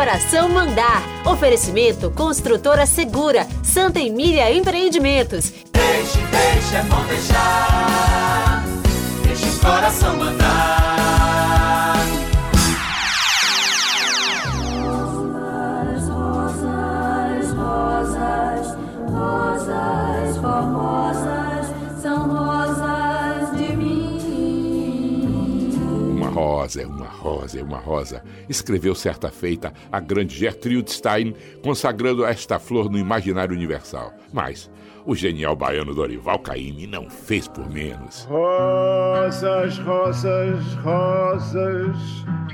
coração mandar. Oferecimento Construtora Segura, Santa Emília Empreendimentos. Deixe, deixe, é bom deixar. Deixe o coração mandar. Rosa é uma rosa é uma rosa, escreveu certa feita a grande Gertrude Stein, consagrando esta flor no imaginário universal. Mas o genial baiano Dorival Caymmi não fez por menos. Rosas, rosas, rosas,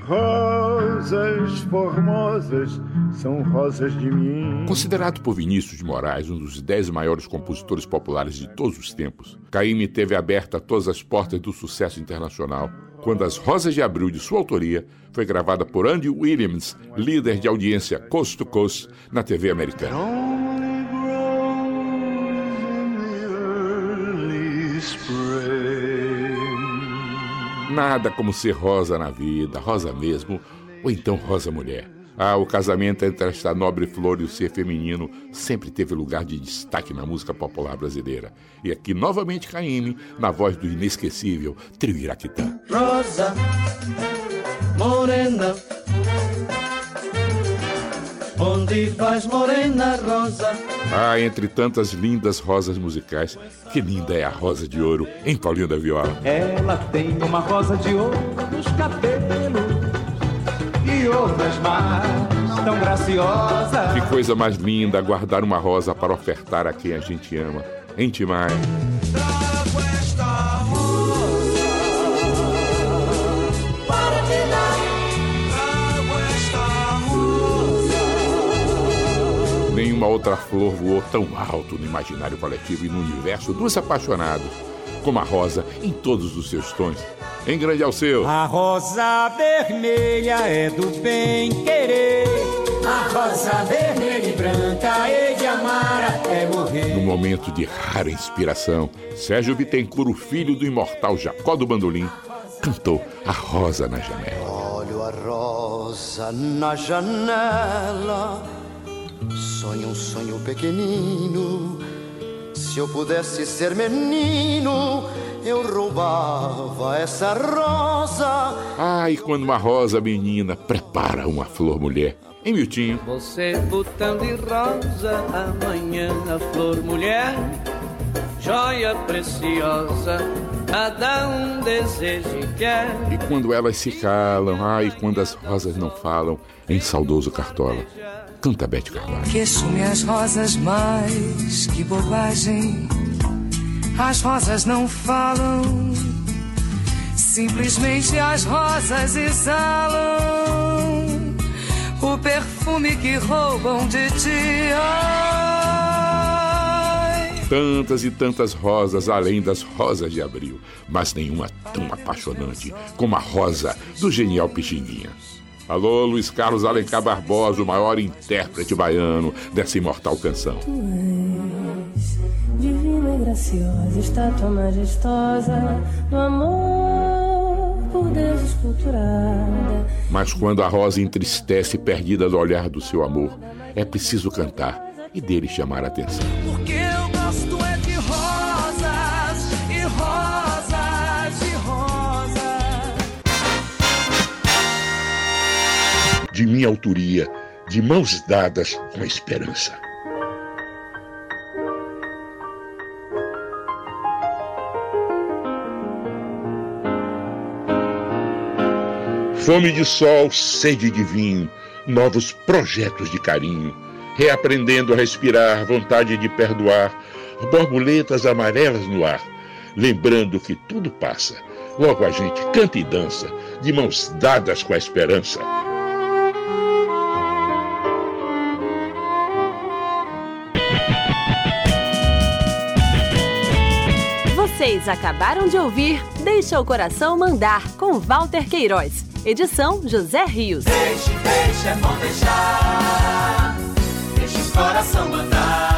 rosas formosas são rosas de mim. Considerado por Vinícius de Moraes um dos dez maiores compositores populares de todos os tempos, Caymmi teve aberta todas as portas do sucesso internacional quando As Rosas de Abril, de sua autoria, foi gravada por Andy Williams, líder de audiência Coast to Coast na TV americana. Nada como ser rosa na vida, rosa mesmo, ou então rosa mulher. Ah, o casamento entre esta nobre flor e o ser feminino sempre teve lugar de destaque na música popular brasileira. E aqui novamente Caíme, na voz do inesquecível Trio Iraquitã. Rosa, morena, onde vais, morena rosa? Ah, entre tantas lindas rosas musicais, que linda é a rosa de ouro em Paulinho da Viola. Ela tem uma rosa de ouro nos cabelos e outras mais tão graciosas. Que coisa mais linda guardar uma rosa para ofertar a quem a gente ama. Em Timai. Trago esta rosa para te dar. Trago esta rosa. Nenhuma outra flor voou tão alto no imaginário coletivo e no universo dos apaixonados como a rosa em todos os seus tons. Em grande ao seu. A rosa vermelha é do bem querer. A rosa vermelha e branca e de amar é morrer. No momento de rara inspiração, Sérgio Bittencourt, o filho do imortal Jacó do Bandolim, cantou A Rosa na Janela. Olho a rosa na janela, sonho um sonho pequenino. Se eu pudesse ser menino, eu roubava essa rosa. Ah, e quando uma rosa menina prepara uma flor mulher. Em Miltinho. Você botão de rosa, amanhã a flor mulher, joia preciosa, cada um deseja e quer. E quando elas se calam, ai, quando as rosas não falam, em saudoso Cartola. Canta Bete Carvalho. Queixo-me as rosas mais, que bobagem. As rosas não falam, simplesmente as rosas exalam o perfume que roubam de ti. Ai. Tantas e tantas rosas além das rosas de abril, mas nenhuma tão apaixonante como a rosa do genial Pixinguinha. Alô, Luiz Carlos Alencar Barbosa, o maior intérprete baiano dessa imortal canção. Divina e graciosa, estátua majestosa do amor por Deus esculturada. Mas quando a rosa entristece, perdida do olhar do seu amor, é preciso cantar e dele chamar a atenção. De minha autoria, de mãos dadas com a esperança. Fome de sol, sede de vinho, novos projetos de carinho, reaprendendo a respirar, vontade de perdoar, borboletas amarelas no ar, lembrando que tudo passa. Logo a gente canta e dança, de mãos dadas com a esperança. Vocês acabaram de ouvir Deixa o Coração Mandar, com Walter Queiroz. Edição José Rios. Deixe, deixe, é bom deixar. Deixe o coração mandar.